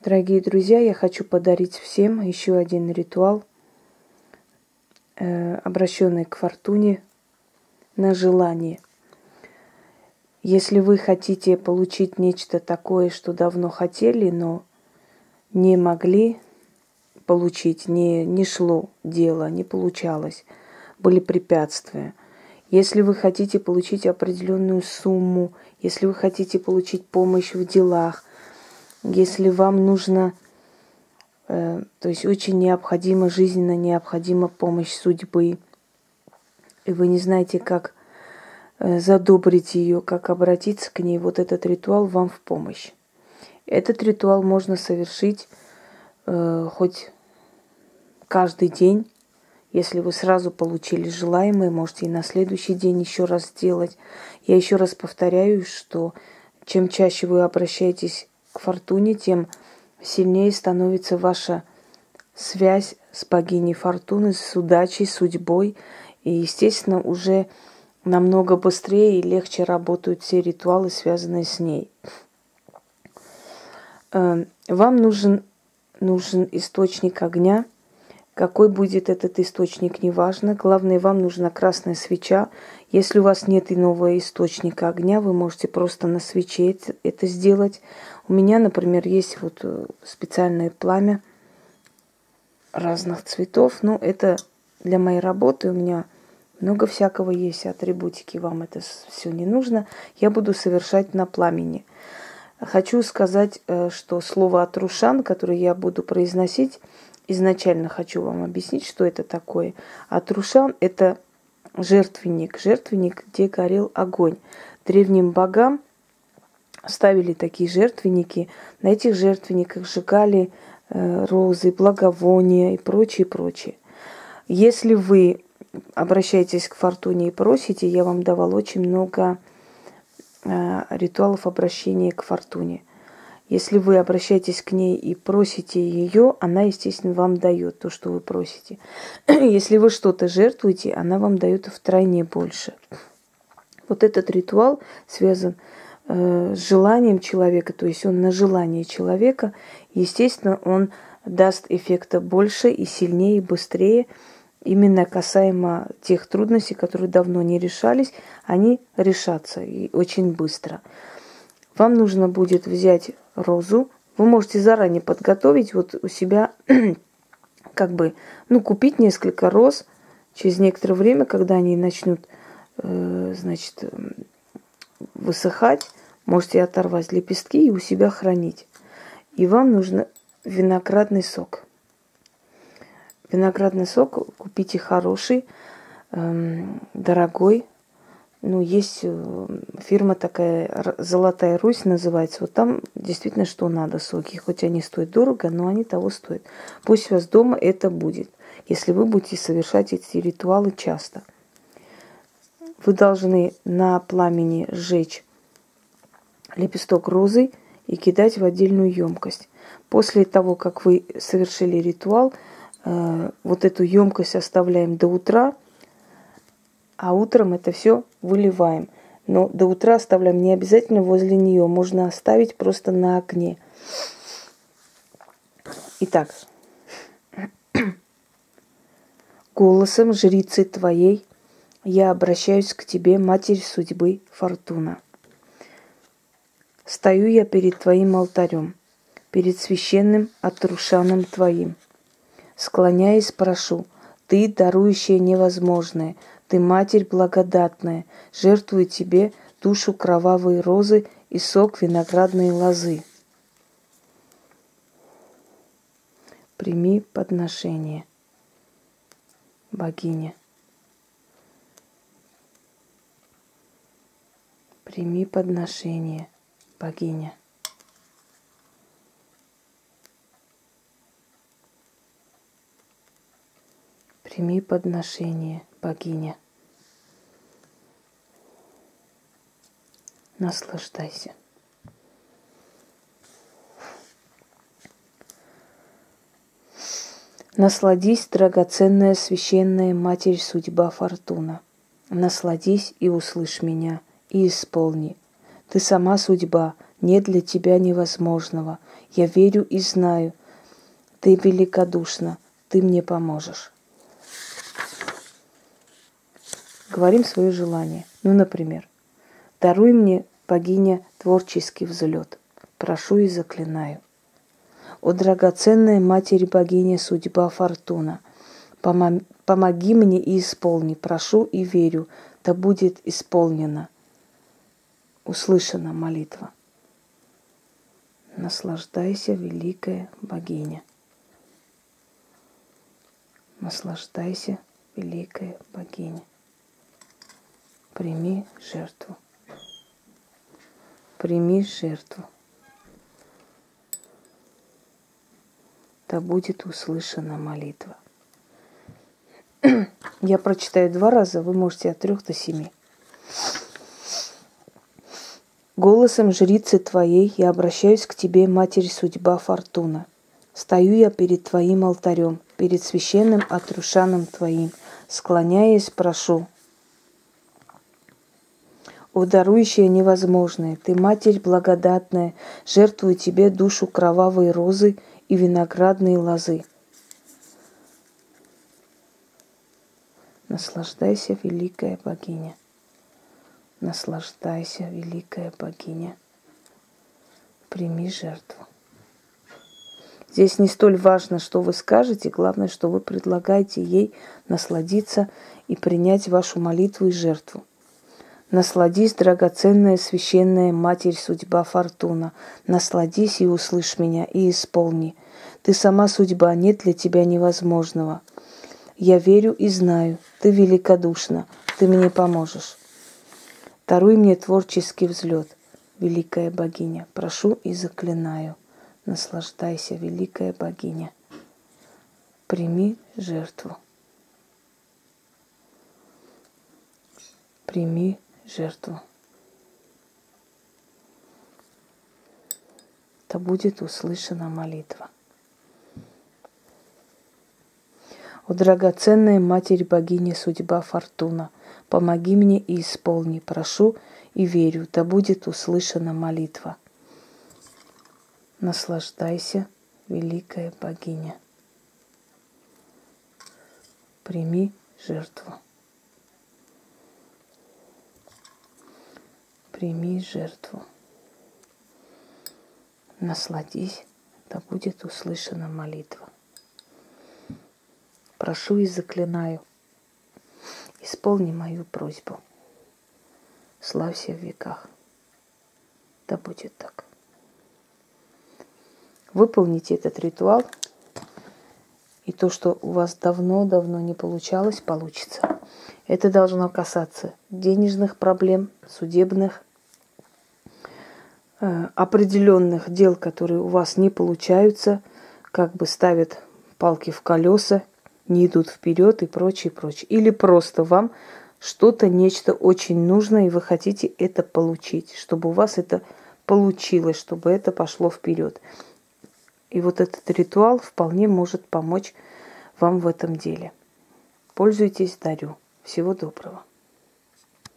Дорогие друзья, я хочу подарить всем еще один ритуал, э, обращенный к фортуне на желание. Если вы хотите получить нечто такое, что давно хотели, но не могли получить, не, не шло дело, не получалось, были препятствия. Если вы хотите получить определенную сумму, если вы хотите получить помощь в делах, если вам нужно, э, то есть очень необходима, жизненно необходима помощь судьбы, и вы не знаете, как э, задобрить ее, как обратиться к ней, вот этот ритуал вам в помощь. Этот ритуал можно совершить э, хоть каждый день. Если вы сразу получили желаемое, можете и на следующий день еще раз сделать. Я еще раз повторяю, что чем чаще вы обращаетесь фортуне, тем сильнее становится ваша связь с богиней фортуны, с удачей, судьбой. И, естественно, уже намного быстрее и легче работают все ритуалы, связанные с ней. Э, вам нужен, нужен источник огня. Какой будет этот источник, неважно. Главное, вам нужна красная свеча. Если у вас нет иного источника огня, вы можете просто на свече это сделать. У меня, например, есть вот э, специальное пламя разных цветов. Ну, это для моей работы у меня много всякого есть атрибутики. Вам это все не нужно. Я буду совершать на пламени. Хочу сказать, э, что слово «атрушан», которое я буду произносить, изначально хочу вам объяснить, что это такое. Атрушан – это жертвенник, жертвенник, где горел огонь. Древним богам ставили такие жертвенники. На этих жертвенниках сжигали э, розы, благовония и прочее, прочее. Если вы обращаетесь к фортуне и просите, я вам давал очень много э, ритуалов обращения к фортуне. Если вы обращаетесь к ней и просите ее, она, естественно, вам дает то, что вы просите. Если вы что-то жертвуете, она вам дает втройне больше. Вот этот ритуал связан желанием человека, то есть он на желание человека, естественно, он даст эффекта больше и сильнее, и быстрее. Именно касаемо тех трудностей, которые давно не решались, они решатся и очень быстро. Вам нужно будет взять розу. Вы можете заранее подготовить вот у себя, как бы, ну, купить несколько роз. Через некоторое время, когда они начнут, э, значит, высыхать, можете оторвать лепестки и у себя хранить. И вам нужно виноградный сок. Виноградный сок купите хороший, эм, дорогой. Ну, есть э, фирма такая, Золотая Русь называется. Вот там действительно что надо соки. Хоть они стоят дорого, но они того стоят. Пусть у вас дома это будет, если вы будете совершать эти ритуалы часто. Вы должны на пламени сжечь лепесток розы и кидать в отдельную емкость. После того, как вы совершили ритуал, э, вот эту емкость оставляем до утра, а утром это все выливаем. Но до утра оставляем не обязательно возле нее, можно оставить просто на огне. Итак, голосом жрицы твоей я обращаюсь к тебе, Матерь судьбы Фортуна. Стою я перед Твоим алтарем, перед священным отрушаном Твоим. Склоняясь, прошу, Ты, дарующая невозможное, Ты, Матерь благодатная, жертвую Тебе душу кровавой розы и сок виноградной лозы. Прими подношение, богиня. Прими подношение – богиня. Прими подношение, богиня. Наслаждайся. Насладись, драгоценная священная Матерь Судьба Фортуна. Насладись и услышь меня, и исполни – ты сама судьба, нет для тебя невозможного, Я верю и знаю, ты великодушна, ты мне поможешь. Говорим свое желание. Ну, например, даруй мне, богиня, творческий взлет. Прошу и заклинаю. О драгоценная Матерь Богиня, судьба, фортуна, помоги мне и исполни, прошу и верю, да будет исполнена, услышана молитва. Наслаждайся, великая богиня. Наслаждайся, великая богиня. Прими жертву. Прими жертву. Да будет услышана молитва. Я прочитаю два раза, вы можете от трех до семи. Голосом жрицы твоей я обращаюсь к тебе, Матерь Судьба Фортуна. Стою я перед твоим алтарем, перед священным отрушаном твоим, склоняясь, прошу. О, дарующая невозможное, ты, Матерь благодатная, жертвую тебе душу кровавой розы и виноградные лозы. Наслаждайся, великая богиня. Наслаждайся, великая богиня. Прими жертву. Здесь не столь важно, что вы скажете, главное, что вы предлагаете ей насладиться и принять вашу молитву и жертву. Насладись, драгоценная священная Матерь Судьба Фортуна. Насладись и услышь меня, и исполни. Ты сама судьба, нет для тебя невозможного. Я верю и знаю, ты великодушна, ты мне поможешь. Даруй мне творческий взлет, великая богиня. Прошу и заклинаю. Наслаждайся, великая богиня. Прими жертву. Прими жертву. Да будет услышана молитва. О драгоценная Матерь Богиня Судьба Фортуна – Помоги мне и исполни, прошу и верю, да будет услышана молитва. Наслаждайся, великая богиня. Прими жертву. Прими жертву. Насладись, да будет услышана молитва. Прошу и заклинаю, Исполни мою просьбу. Славься в веках. Да будет так. Выполните этот ритуал, и то, что у вас давно-давно не получалось, получится. Это должно касаться денежных проблем, судебных, э, определенных дел, которые у вас не получаются, как бы ставят палки в колеса не идут вперед и прочее, прочее. Или просто вам что-то, нечто очень нужно, и вы хотите это получить, чтобы у вас это получилось, чтобы это пошло вперед. И вот этот ритуал вполне может помочь вам в этом деле. Пользуйтесь, дарю. Всего доброго.